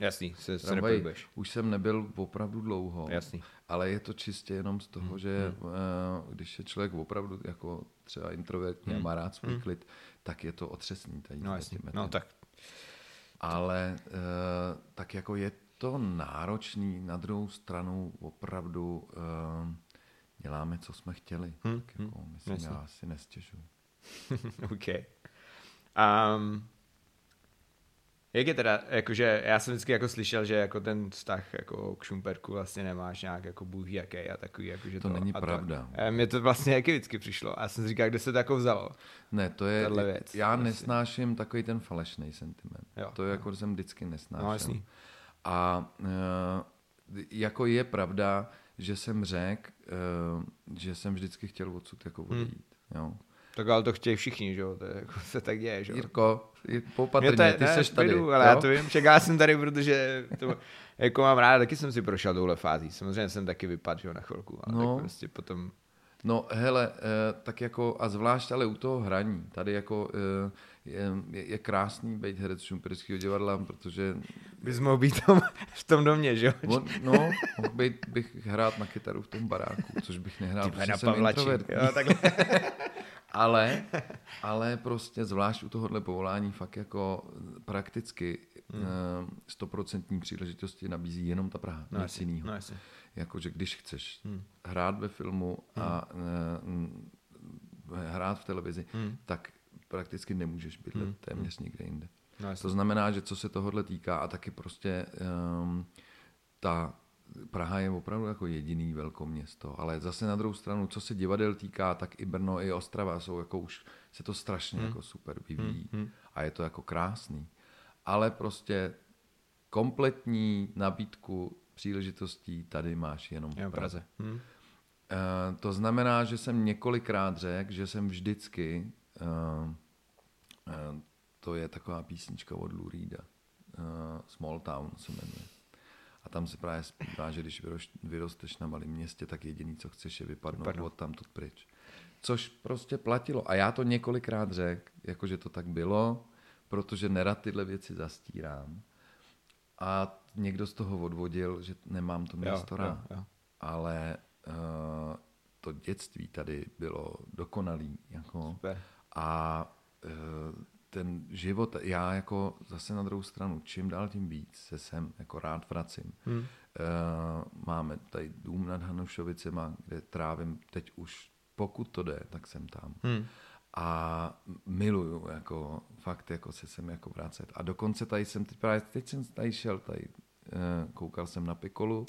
Jasný, se, se Už jsem nebyl opravdu dlouho, Jasný. Ale je to čistě jenom z toho, hmm. že hmm. Uh, když je člověk opravdu jako třeba introvertní hmm. a má rád svůj hmm. klid, tak je to otřesný. Tady no, jasný. no tak. Ale uh, tak jako je to náročný, na druhou stranu opravdu uh, děláme, co jsme chtěli. Hmm. Tak jako, hmm. myslím, jasný. já si nestěžuji. <laughs> OK. Um, jak je teda, jakože já jsem vždycky jako slyšel, že jako ten vztah jako k Šumperku vlastně nemáš nějak jako bůh jaký a takový, jakože to, to není a pravda. To, mně to vlastně jaký vždycky přišlo a já jsem si říkal, kde se to jako vzalo. Ne, to je, věc, já vlastně. nesnáším takový ten falešný sentiment. Jo, to je jako, jsem vždycky nesnášel. No, jasný. A uh, jako je pravda, že jsem řekl, uh, že jsem vždycky chtěl odsud jako hmm. odejít. Hmm. Jo. Tak ale to chtějí všichni, že jo, to je, jako, <laughs> se tak děje, že jo. Jirko, je, ty ne, seš tady. Jdu, ale jo? já to vím, že já jsem tady, protože to, <laughs> jako mám rád, taky jsem si prošel touhle fází. Samozřejmě jsem taky vypadl, že jo, na chvilku, ale no. tak prostě potom... No hele, eh, tak jako a zvlášť ale u toho hraní, tady jako eh, je, je krásný být herec Šumperského divadla, protože... Bys mohl být tom, <laughs> v tom domě, že jo? On, no, mohl být, bych hrát na kytaru v tom baráku, což bych nehrál, protože jsem introvertní. Jo, takhle. Ale, <laughs> ale prostě zvlášť u tohohle povolání fakt jako prakticky hmm. Eh, stoprocentní hmm. příležitosti nabízí jenom ta Praha, no nic jiného. No Jakože když chceš hmm. hrát ve filmu hmm. a uh, hrát v televizi, hmm. tak prakticky nemůžeš bydlet hmm. téměř hmm. nikde jinde. No, to znamená, že co se tohohle týká a taky prostě um, ta Praha je opravdu jako jediný velkoměsto, ale zase na druhou stranu, co se divadel týká, tak i Brno, i Ostrava jsou jako už, se to strašně hmm. jako super vyvíjí hmm. hmm. a je to jako krásný. Ale prostě kompletní nabídku příležitostí tady máš jenom v Praze. Hmm. Uh, to znamená, že jsem několikrát řekl, že jsem vždycky, uh, uh, to je taková písnička od Lou Reeda, uh, Small Town se jmenuje. A tam se právě zpívá, že když vyrosteš na malém městě, tak jediný, co chceš, je vypadnout Vypadnout. od tamtud pryč. Což prostě platilo. A já to několikrát řekl, jakože to tak bylo, protože nerad tyhle věci zastírám. A někdo z toho odvodil, že nemám to město rád. Jo, jo. Ale uh, to dětství tady bylo dokonalý. Jako, Super. A uh, ten život, já jako zase na druhou stranu, čím dál tím víc se sem jako rád vracím. Hmm. Uh, máme tady dům nad Hanušovicema, kde trávím teď už, pokud to jde, tak jsem tam. Hmm. A miluju, jako fakt jako se sem jako vracet. A dokonce tady jsem, teď, právě teď jsem tady šel, tady uh, koukal jsem na Pikolu,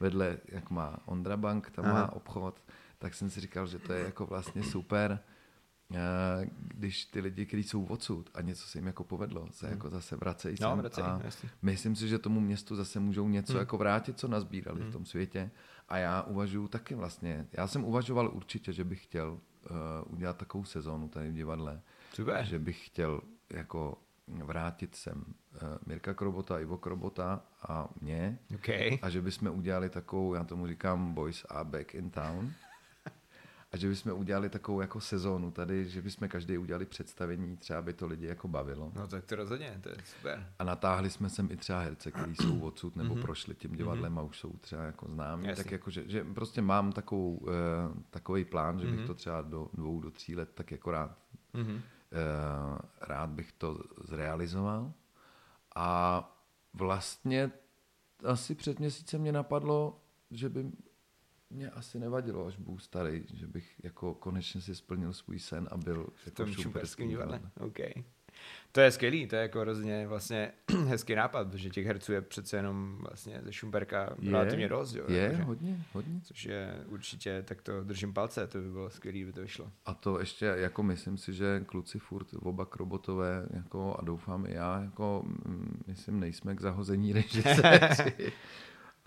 vedle, jak má Ondra Bank, tam Aha. má obchod, tak jsem si říkal, že to je jako vlastně super, když ty lidi, kteří jsou odsud a něco se jim jako povedlo, se hmm. jako zase vracejí no, sem vracej, a jasný. myslím si, že tomu městu zase můžou něco hmm. jako vrátit, co nazbírali hmm. v tom světě a já uvažuji taky vlastně, já jsem uvažoval určitě, že bych chtěl uh, udělat takovou sezónu tady v divadle, Super. že bych chtěl jako vrátit sem uh, Mirka Krobota, Ivo Krobota a mě okay. a že bychom udělali takovou, já tomu říkám Boys are back in town a že bychom udělali takovou jako sezónu tady, že bychom každý udělali představení, třeba by to lidi jako bavilo. No tak to rozhodně, to je super. A natáhli jsme sem i třeba herce, kteří jsou <clears throat> odsud nebo mm-hmm. prošli tím divadlem mm-hmm. a už jsou třeba jako známí. Jasně. Tak jako, že, že prostě mám takovou, uh, takový plán, že bych mhm. to třeba do dvou, do tří let tak jako rád, uh, rád bych to zrealizoval. A vlastně asi před měsícem mě napadlo, že by mě asi nevadilo, až budu starý, že bych jako konečně si splnil svůj sen a byl jako v šumperském divadle. Okay. To je skvělý, to je jako hrozně vlastně <clears throat> hezký nápad, protože těch herců je přece jenom vlastně ze Šumperka je, relativně dost. Jo, je, takže, hodně, hodně. Což je určitě, tak to držím palce, to by bylo skvělý, by to vyšlo. A to ještě, jako myslím si, že kluci furt oba krobotové, jako a doufám i já, jako mm, myslím, nejsme k zahození režiséři. <laughs>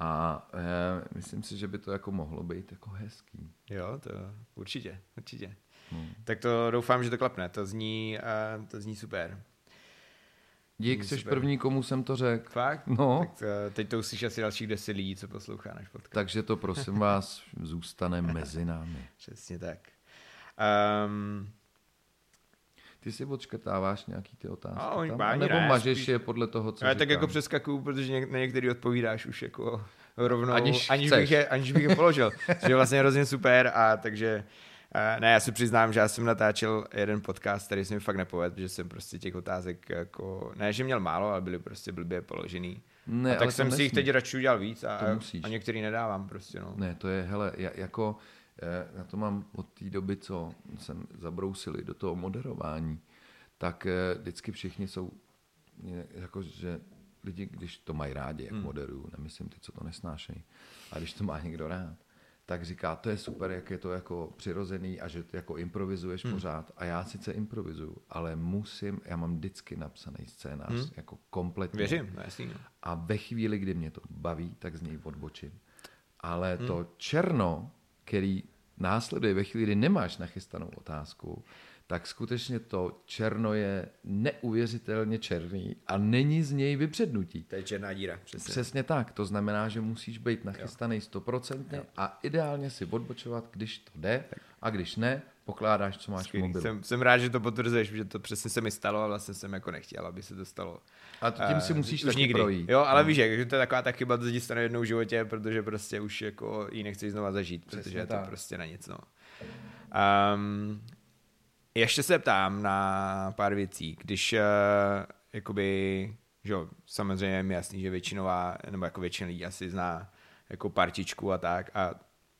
A e, myslím si, že by to jako mohlo být jako hezký. Jo, to určitě, určitě. Hmm. Tak to doufám, že to klapne. To zní, uh, to zní super. Dík, jsi první, komu jsem to řekl. Fakt? No. Tak to, teď to uslyší asi dalších deset lidí, co poslouchá náš podcast. Takže to prosím <laughs> vás zůstane mezi námi. Přesně tak. Um, ty si odškrtáváš nějaký ty otázky no, oni tam? Nebo ne, mažeš spíš... je podle toho, co Ale tak jako přeskakuju, protože na některý odpovídáš už jako rovnou, aniž, aniž, bych, je, aniž bych je položil. <laughs> což je vlastně hrozně super a takže ne, já si přiznám, že já jsem natáčel jeden podcast, který jsem mi fakt nepovedl, že jsem prostě těch otázek jako, ne, že měl málo, ale byly prostě blbě položený. Ne, a tak jsem si jich teď radši udělal víc a, a některý nedávám prostě. No. Ne, to je, hele, jako já to mám od té doby, co jsem zabrousili do toho moderování, tak eh, vždycky všichni jsou, jako že lidi, když to mají rádi, jak hmm. moderuju, nemyslím ty, co to nesnášejí, a když to má někdo rád, tak říká, to je super, jak je to jako přirozený a že jako improvizuješ hmm. pořád. A já sice improvizuju, ale musím, já mám vždycky napsaný scénář, hmm. jako kompletně. Věřím, no jasný. No. A ve chvíli, kdy mě to baví, tak z něj odbočím. Ale hmm. to černo, který následuje ve chvíli, kdy nemáš nachystanou otázku, tak skutečně to černo je neuvěřitelně černý a není z něj vypřednutí. To je černá díra. Přesně. přesně tak. To znamená, že musíš být nachystaný stoprocentně a ideálně si odbočovat, když to jde a když ne, pokládáš, co máš Skvělý. v mobilu. Jsem, jsem rád, že to potvrzuješ, že to přesně se mi stalo a vlastně jsem jako nechtěl, aby se to stalo. A to tím si musíš uh, taky nikdy. projít. Jo, ale no. víš, že to je taková ta chyba, co ti stane jednou v životě, protože prostě už jako ji nechceš znova zažít, přesně protože je to prostě na nic. No. Um, ještě se ptám na pár věcí. Když uh, jakoby, že samozřejmě je mi jasný, že většinová, nebo jako většina lidí asi zná jako partičku a tak a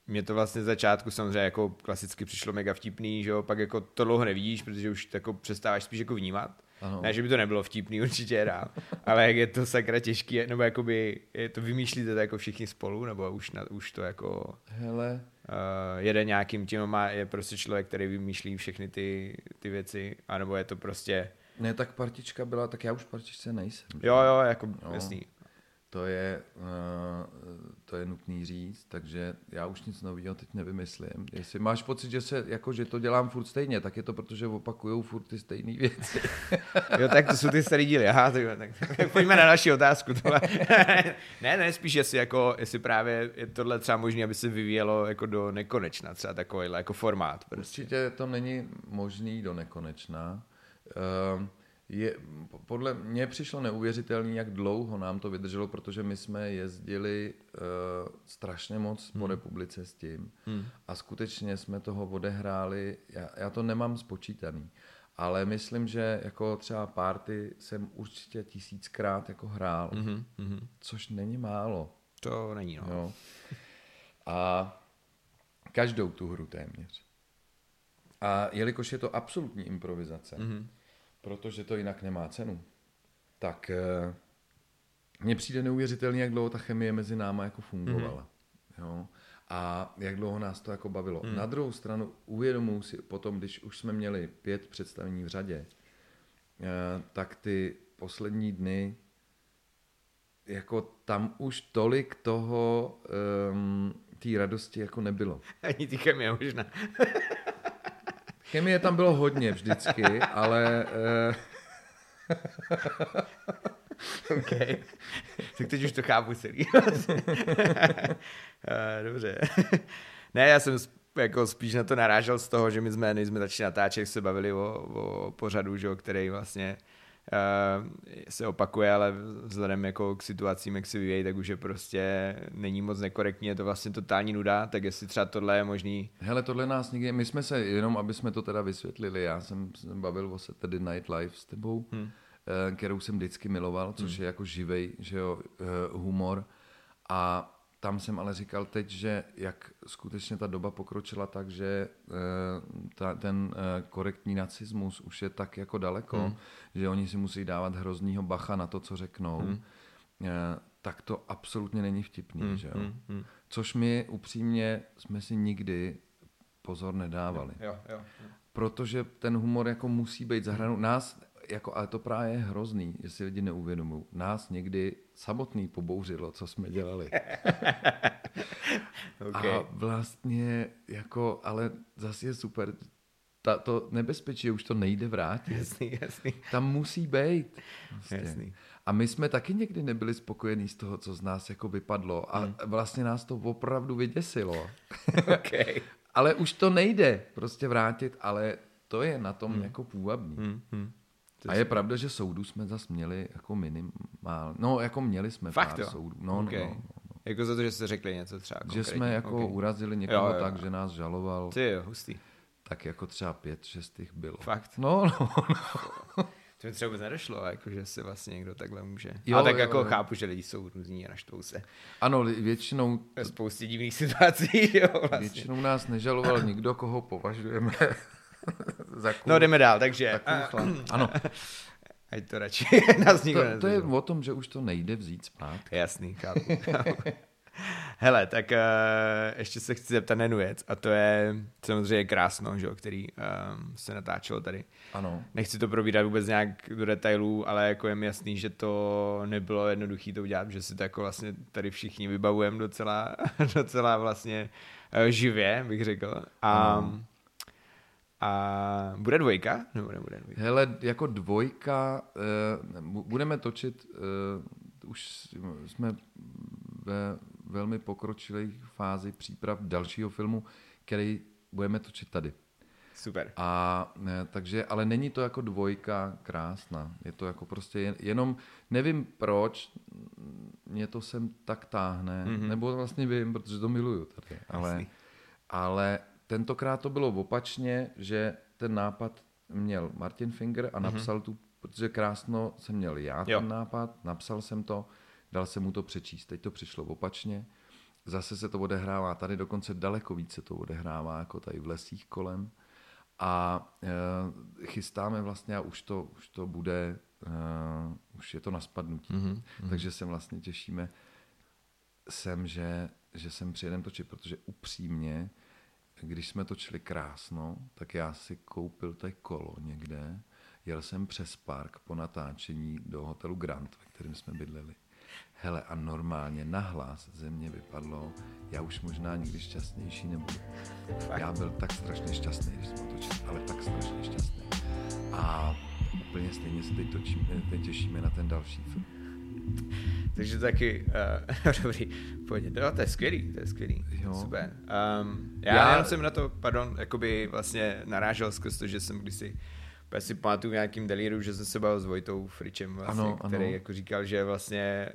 mě to vlastně z začátku samozřejmě jako klasicky přišlo mega vtipný, že jo, pak jako to dlouho nevidíš, protože už jako přestáváš spíš jako vnímat. Ano. Ne, že by to nebylo vtipný, <laughs> určitě hrál, ale jak je to sakra těžký, nebo jakoby, je to vymýšlíte to jako všichni spolu, nebo už, na, už to jako... Hele. Uh, jede nějakým tím, má, je prostě člověk, který vymýšlí všechny ty, ty věci, anebo je to prostě... Ne, tak partička byla, tak já už partičce nejsem. Jo, jo, jako no. jasný to je, uh, to je nutný říct, takže já už nic nového teď nevymyslím. Jestli máš pocit, že, se, jako, že to dělám furt stejně, tak je to proto, že opakujou furt ty stejné věci. <laughs> jo, tak to jsou ty starý díly. Aha, tak, tak <laughs> pojďme na další otázku. Tohle. <laughs> ne, ne, spíš, jestli, jako, jestli právě je tohle třeba možné, aby se vyvíjelo jako do nekonečna, třeba takovýhle jako formát. Prostě. Určitě to není možný do nekonečna. Uh, je, podle mě přišlo neuvěřitelné, jak dlouho nám to vydrželo, protože my jsme jezdili uh, strašně moc hmm. po republice s tím hmm. a skutečně jsme toho odehráli, já, já to nemám spočítaný, ale myslím, že jako třeba party jsem určitě tisíckrát jako hrál, hmm. Hmm. což není málo. To není, no. Jo. A každou tu hru téměř. A jelikož je to absolutní improvizace, hmm protože to jinak nemá cenu, tak eh, mně přijde neuvěřitelný, jak dlouho ta chemie mezi náma jako fungovala. Mm. Jo? A jak dlouho nás to jako bavilo. Mm. Na druhou stranu uvědomuji si potom, když už jsme měli pět představení v řadě, eh, tak ty poslední dny jako tam už tolik toho um, té radosti jako nebylo. Ani ty chemie možná. <laughs> Chemie tam bylo hodně vždycky, ale... Uh... OK. Tak teď už to chápu celý. Eh, dobře. ne, já jsem jako spíš na to narážel z toho, že my jsme, než jsme začali natáčet, se bavili o, o pořadu, že, který vlastně Uh, se opakuje, ale vzhledem jako k situacím, jak se vyvíjí, tak už je prostě není moc nekorektní, je to vlastně totální nuda, tak jestli třeba tohle je možný. Hele, tohle nás nikdy, my jsme se, jenom aby jsme to teda vysvětlili, já jsem, bavil o se tedy Night Life s tebou, hmm. uh, kterou jsem vždycky miloval, což hmm. je jako živej, že jo, uh, humor a tam jsem ale říkal teď, že jak skutečně ta doba pokročila tak, že eh, ta, ten eh, korektní nacismus už je tak jako daleko, hmm. že oni si musí dávat hroznýho bacha na to, co řeknou, hmm. Eh, tak to absolutně není vtipný. Hmm. Že jo? Hmm. hmm. Což my upřímně jsme si nikdy pozor nedávali. Jo, jo, jo. Protože ten humor jako musí být zahranou. Nás jako, ale to právě je hrozný, jestli lidi neuvědomují. Nás někdy samotný pobouřilo, co jsme dělali. <laughs> okay. A vlastně jako, ale zase je super, ta, to nebezpečí, už to nejde vrátit. Jasný, jasný. Tam musí být. Vlastně. Jasný. A my jsme taky někdy nebyli spokojení z toho, co z nás jako vypadlo. A hmm. vlastně nás to opravdu vyděsilo. <laughs> okay. ale už to nejde prostě vrátit, ale to je na tom hmm. jako půvabný. Hmm. Hmm. A je pravda, že soudů jsme zase měli jako minimál. No, jako měli jsme Fakt pár jo? soudů. No, okay. no, no, no. Jako za to, že jste řekli něco třeba Že jsme jako okay. urazili někoho jo, jo, tak, že nás žaloval. Ty jo, hustý. Tak jako třeba pět, šest jich bylo. Fakt? No, no, no. <laughs> To mi třeba vůbec nedošlo, jako, že si vlastně někdo takhle může. Jo, Ale tak jo, jako jo. chápu, že lidi jsou různí a naštvou se. Ano, většinou... Ve spoustě divných <laughs> situací, jo, vlastně. Většinou nás nežaloval nikdo, koho považujeme <laughs> za kůl, No jdeme dál, takže... <clears throat> ano. Ať to radši <laughs> nás nikdo to, to je o tom, že už to nejde vzít zpátky. Jasný, chápu. <laughs> Hele, tak uh, ještě se chci zeptat na jednu věc a to je samozřejmě krásno, že, který um, se natáčelo tady. Ano. Nechci to probírat vůbec nějak do detailů, ale jako je mi jasný, že to nebylo jednoduché to udělat, že si to jako vlastně tady všichni vybavujeme docela, docela vlastně uh, živě, bych řekl. A um, a bude dvojka? Nebo nebude dvojka? Hele, jako dvojka, uh, budeme točit, uh, už jsme ve velmi pokročilé fázi příprav dalšího filmu, který budeme točit tady. Super. A ne, takže, ale není to jako dvojka krásná. Je to jako prostě jen, jenom, nevím proč, mě to sem tak táhne, mm-hmm. nebo vlastně vím, protože to miluju tady, ale, ale tentokrát to bylo opačně, že ten nápad měl Martin Finger a mhm. napsal mm-hmm. tu, protože krásno jsem měl já jo. ten nápad, napsal jsem to, dal jsem mu to přečíst. Teď to přišlo opačně. Zase se to odehrává, tady dokonce daleko více to odehrává, jako tady v lesích kolem. A uh, chystáme vlastně a už to, už to bude, uh, už je to na spadnutí. Mm-hmm. Takže se vlastně těšíme sem, že, že sem přijedem točit, protože upřímně, když jsme točili krásno, tak já si koupil tady kolo někde, jel jsem přes park po natáčení do hotelu Grand, ve kterém jsme bydleli. Hele, a normálně nahlas ze mě vypadlo, já už možná nikdy šťastnější nebudu. Já byl tak strašně šťastný, když jsme točili, ale tak strašně šťastný. A úplně stejně se teď, točíme, teď těšíme na ten další film. <laughs> Takže taky, uh, <laughs> dobrý, pojď, no, to je skvělý, to je skvělý, jo. super. Um, já, já jsem na to, pardon, jakoby vlastně narážel skrz to, že jsem kdysi já si pamatuju v nějakým delíru, že jsem se bavil s Vojtou Fričem, vlastně, ano, který ano. jako říkal, že vlastně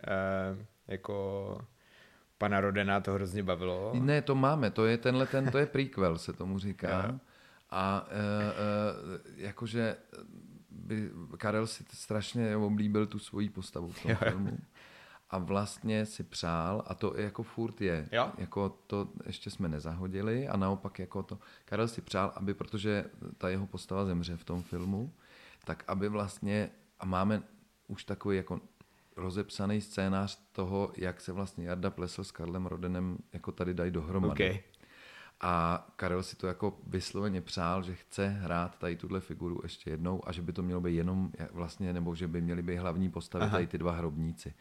uh, jako pana Rodena to hrozně bavilo. Ne, to máme, to je tenhle, ten, to je prequel, se tomu říká. <laughs> A uh, uh, jakože by Karel si strašně oblíbil tu svoji postavu v tom jo, filmu. A vlastně si přál, a to jako furt je, jo. jako to ještě jsme nezahodili a naopak jako to, Karel si přál, aby, protože ta jeho postava zemře v tom filmu, tak aby vlastně, a máme už takový jako rozepsaný scénář toho, jak se vlastně Jarda Plesl s Karlem Rodenem jako tady dají dohromady. Okay. A Karel si to jako vysloveně přál, že chce hrát tady tuhle figuru ještě jednou a že by to mělo být jenom vlastně, nebo že by měly být hlavní postavy Aha. tady ty dva hrobníci.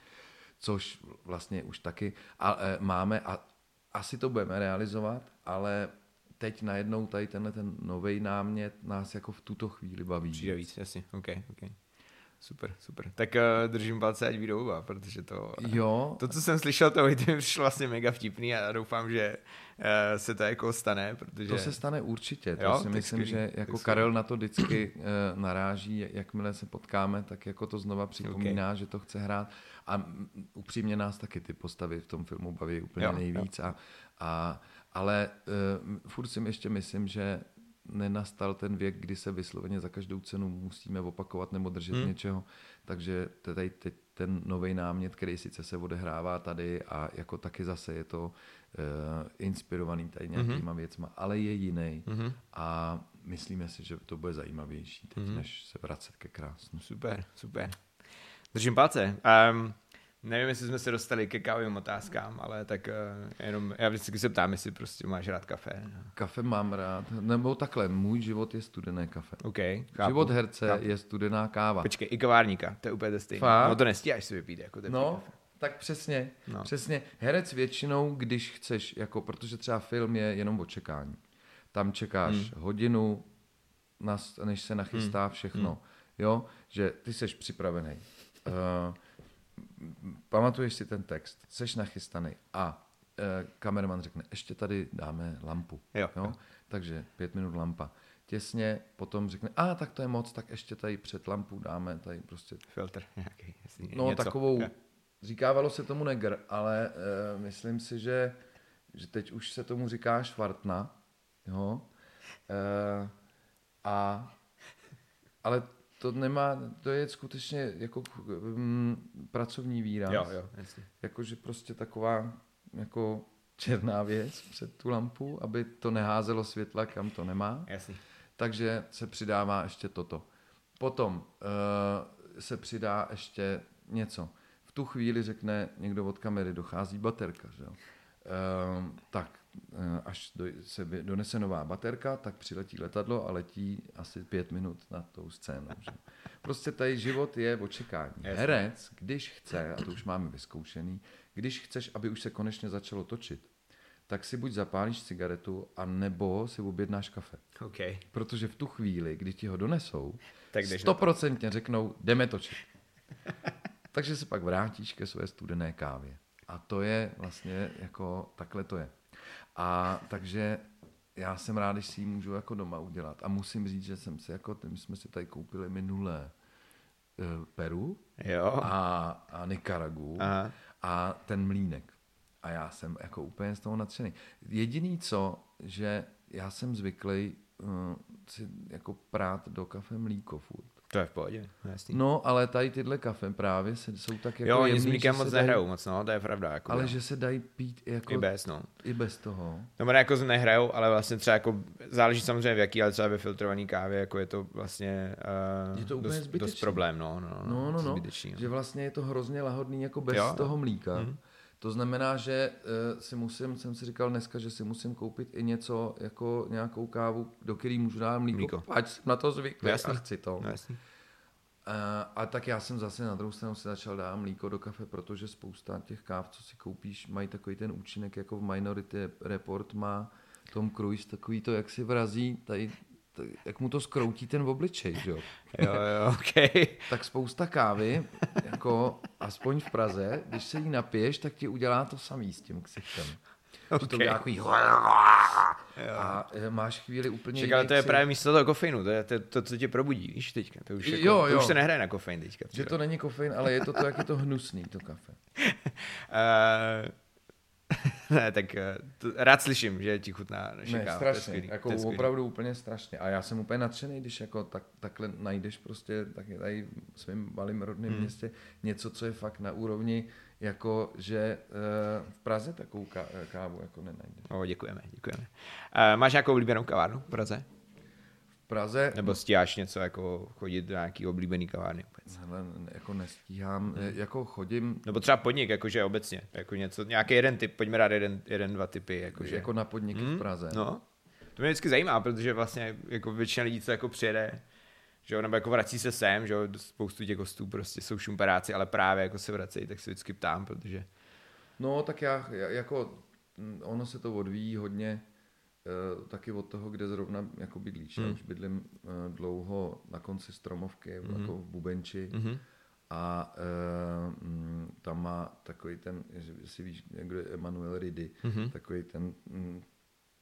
Což vlastně už taky a, e, máme a asi to budeme realizovat, ale teď najednou tady tenhle ten nový námět nás jako v tuto chvíli baví. Přijde víc, jasně, OK, OK. Super, super. Tak uh, držím palce, ať vyjdou oba, protože to, jo. to, co jsem slyšel, to mi přišlo <laughs> vlastně mega vtipný a doufám, že uh, se to jako stane, protože... To se stane určitě, to jo, si myslím, skvělý, že jako Karel na to vždycky uh, naráží, jakmile se potkáme, tak jako to znova připomíná, okay. že to chce hrát a upřímně nás taky ty postavy v tom filmu baví úplně jo, nejvíc jo. A, a ale uh, furt si ještě myslím, že nenastal ten věk, kdy se vysloveně za každou cenu musíme opakovat nebo držet hmm. něčeho. Takže tady teď ten nový námět, který sice se odehrává tady a jako taky zase je to uh, inspirovaný tady nějakýma hmm. věcma, ale je jiný. Hmm. A myslíme si, že to bude zajímavější teď, hmm. než se vracet ke krásnu. Super, super. Držím palce. Um, Nevím, jestli jsme se dostali ke kávovým otázkám, ale tak uh, jenom, já vždycky se ptám, jestli prostě máš rád kafe. Kafe mám rád, nebo takhle, můj život je studené kafe. OK, chápu, Život herce chápu. je studená káva. Počkej, i kavárníka, to je úplně stejné. No to nestíháš si vypít jako No, kafe. tak přesně, no. přesně. Herec většinou, když chceš, jako, protože třeba film je jenom o čekání. Tam čekáš hmm. hodinu, než se nachystá hmm. všechno. Hmm. Jo, že ty jsi připravený. Uh, pamatuješ si ten text, jsi nachystaný a e, kameraman řekne, ještě tady dáme lampu. Jo. Jo? Takže pět minut lampa. Těsně potom řekne, a tak to je moc, tak ještě tady před lampu dáme tady prostě... Filtr nějaký, jasný, No něco. takovou, říkávalo se tomu negr, ale e, myslím si, že, že teď už se tomu říká švartna, jo? E, a ale to nemá, to je skutečně jako mm, pracovní výraz. Jo, jo, jasně. Jakože prostě taková jako černá věc před tu lampu, aby to neházelo světla, kam to nemá. Jasně. Takže se přidává ještě toto. Potom uh, se přidá ještě něco. V tu chvíli řekne někdo od kamery, dochází baterka. Že? Uh, tak Eh, až do, se donese nová baterka, tak přiletí letadlo a letí asi pět minut na tou scénu. Že? <laughs> Prostě tady život je očekání. Herec, když chce, a to už máme vyzkoušený, když chceš, aby už se konečně začalo točit, tak si buď zapálíš cigaretu, a nebo si objednáš kafe. Okay. Protože v tu chvíli, kdy ti ho donesou, stoprocentně řeknou, jdeme točit. <laughs> Takže se pak vrátíš ke své studené kávě. A to je vlastně jako, takhle to je. A takže já jsem rád, když si ji můžu jako doma udělat. A musím říct, že jsem si jako, my jsme si tady koupili minulé uh, Peru jo. a, a Nikaragu Aha. a ten mlínek. A já jsem jako úplně z toho nadšený. Jediný co, že já jsem zvyklý uh, si jako prát do kafe mlíko furt. To je v pohodě, jasný. No, ale tady tyhle kafe právě se, jsou tak jako Jo, jemný, oni s že moc dají- nehrajou moc, no, to je pravda. Jako Ale no. že se dají pít jako I bez, no. i bez toho. No, jako nehrajou, ale vlastně třeba jako, záleží samozřejmě v jaký, ale třeba ve filtrované kávě, jako je to vlastně uh, Je to úplně dost, dost zbytečný. problém, no, no, No, no, no. Zbytečný, no. Že vlastně je to hrozně lahodný jako bez Jo. toho mlíka. Mhm. To znamená, že uh, si musím, jsem si říkal dneska, že si musím koupit i něco, jako nějakou kávu, do který můžu dát mlíko, Mlíko. ať jsem na to zvyklý No, a chci to. No, jasný. Uh, a tak já jsem zase na druhou stranu si začal dát mlíko do kafe, protože spousta těch káv, co si koupíš, mají takový ten účinek, jako v Minority Report má Tom Cruise, takový to, jak si vrazí, tady, jak mu to skroutí ten obličej, že jo. <laughs> Jo, jo, ok. Tak spousta kávy, jako aspoň v Praze, když se jí napiješ, tak ti udělá to samý s tím ksichtem. Že to udělá takový a e, máš chvíli úplně Čekal, to je ksicht. právě místo toho kofeinu, to je to, to, co tě probudí, víš, teďka. To už, jako, Jo, to jo. už se nehraje na kofein teďka. Že to není kofein, ale je to to, jak je to hnusný, to kafe. Uh, <laughs> <laughs> ne, tak uh, to, rád slyším, že ti chutná naše Ne, káva. strašně, skvělý, jako opravdu úplně strašně. A já jsem úplně nadšený, když jako tak, takhle najdeš prostě tak tady v svém malém rodném Hmm. městě něco, co je fakt na úrovni, jako že uh, v Praze takovou ká, kávu jako nenajdeš. O, děkujeme, děkujeme. Uh, máš nějakou oblíbenou kavárnu v Praze? V Praze Nebo stíháš něco jako chodit do nějaký oblíbený kavárny? Hele, jako nestíhám, hmm. jako chodím Nebo třeba podnik, jakože obecně, jako něco, nějaký jeden typ, pojďme dát jeden, jeden dva typy, jakože. jako na podniky Hmm, v Praze. No, to mě vždycky zajímá, protože vlastně jako většina lidí, co jako přijede, že jo, nebo jako vrací se sem, že jo, spoustu těch hostů prostě jsou šumperáci, ale právě jako se vracejí, tak se vždycky ptám, protože No, tak já, já jako, mm, ono se to odvíjí hodně taky od toho, kde zrovna jako bydlíš. Hmm. Já Hmm. už bydlím uh, dlouho na konci Stromovky, hmm. jako v Bubenči. A uh, mm, tam má takový ten, jestli víš, kdo je Emanuel Ridy, Mhm. takový ten mm,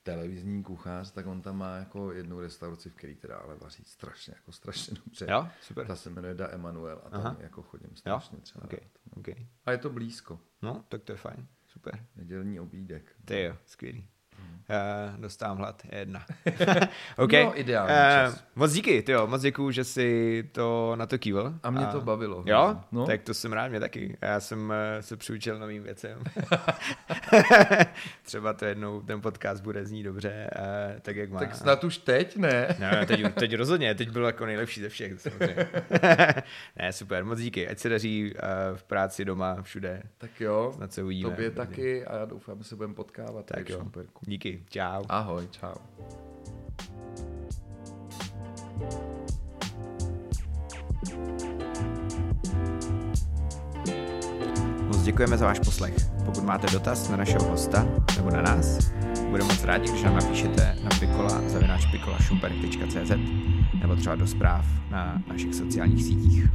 televizní kuchař, tak on tam má jako jednu restauraci, v který teda ale vaří strašně, jako strašně dobře. jo, super. Ta se jmenuje Da Emanuel a tam Aha. jako chodím Jo, strašně třeba. okay, rád, okay. A je to blízko, No, tak to je fajn, super. nedělní obídek. Ty jo, skvělý. Uh, dostávám hlad, je jedna. <laughs> OK. No, ideální Eh, čas. moc díky, ty jo, moc děkuju, že jsi to na to kývil. A mě to bavilo. Jo? No? Tak to jsem rád, mě taky. Já jsem uh, se přiučil novým věcem. <laughs> <laughs> Třeba to jednou ten podcast bude znít dobře, uh, tak jak má. Tak snad už teď ne. Ne, teď, teď rozhodně, teď byl jako nejlepší ze všech. ne, super, moc díky. Ať se daří uh, v práci, doma, všude. Tak jo, Snad se uvidíme. tobě taky a já doufám, že se budeme potkávat. Tak jo. Šumperku. Díky, čau. Ahoj, čau. Moc děkujeme za váš poslech. Pokud máte dotaz na našeho hosta nebo na nás, budeme moc rádi, když nám napíšete na pikola nebo třeba do zpráv na našich sociálních sítích.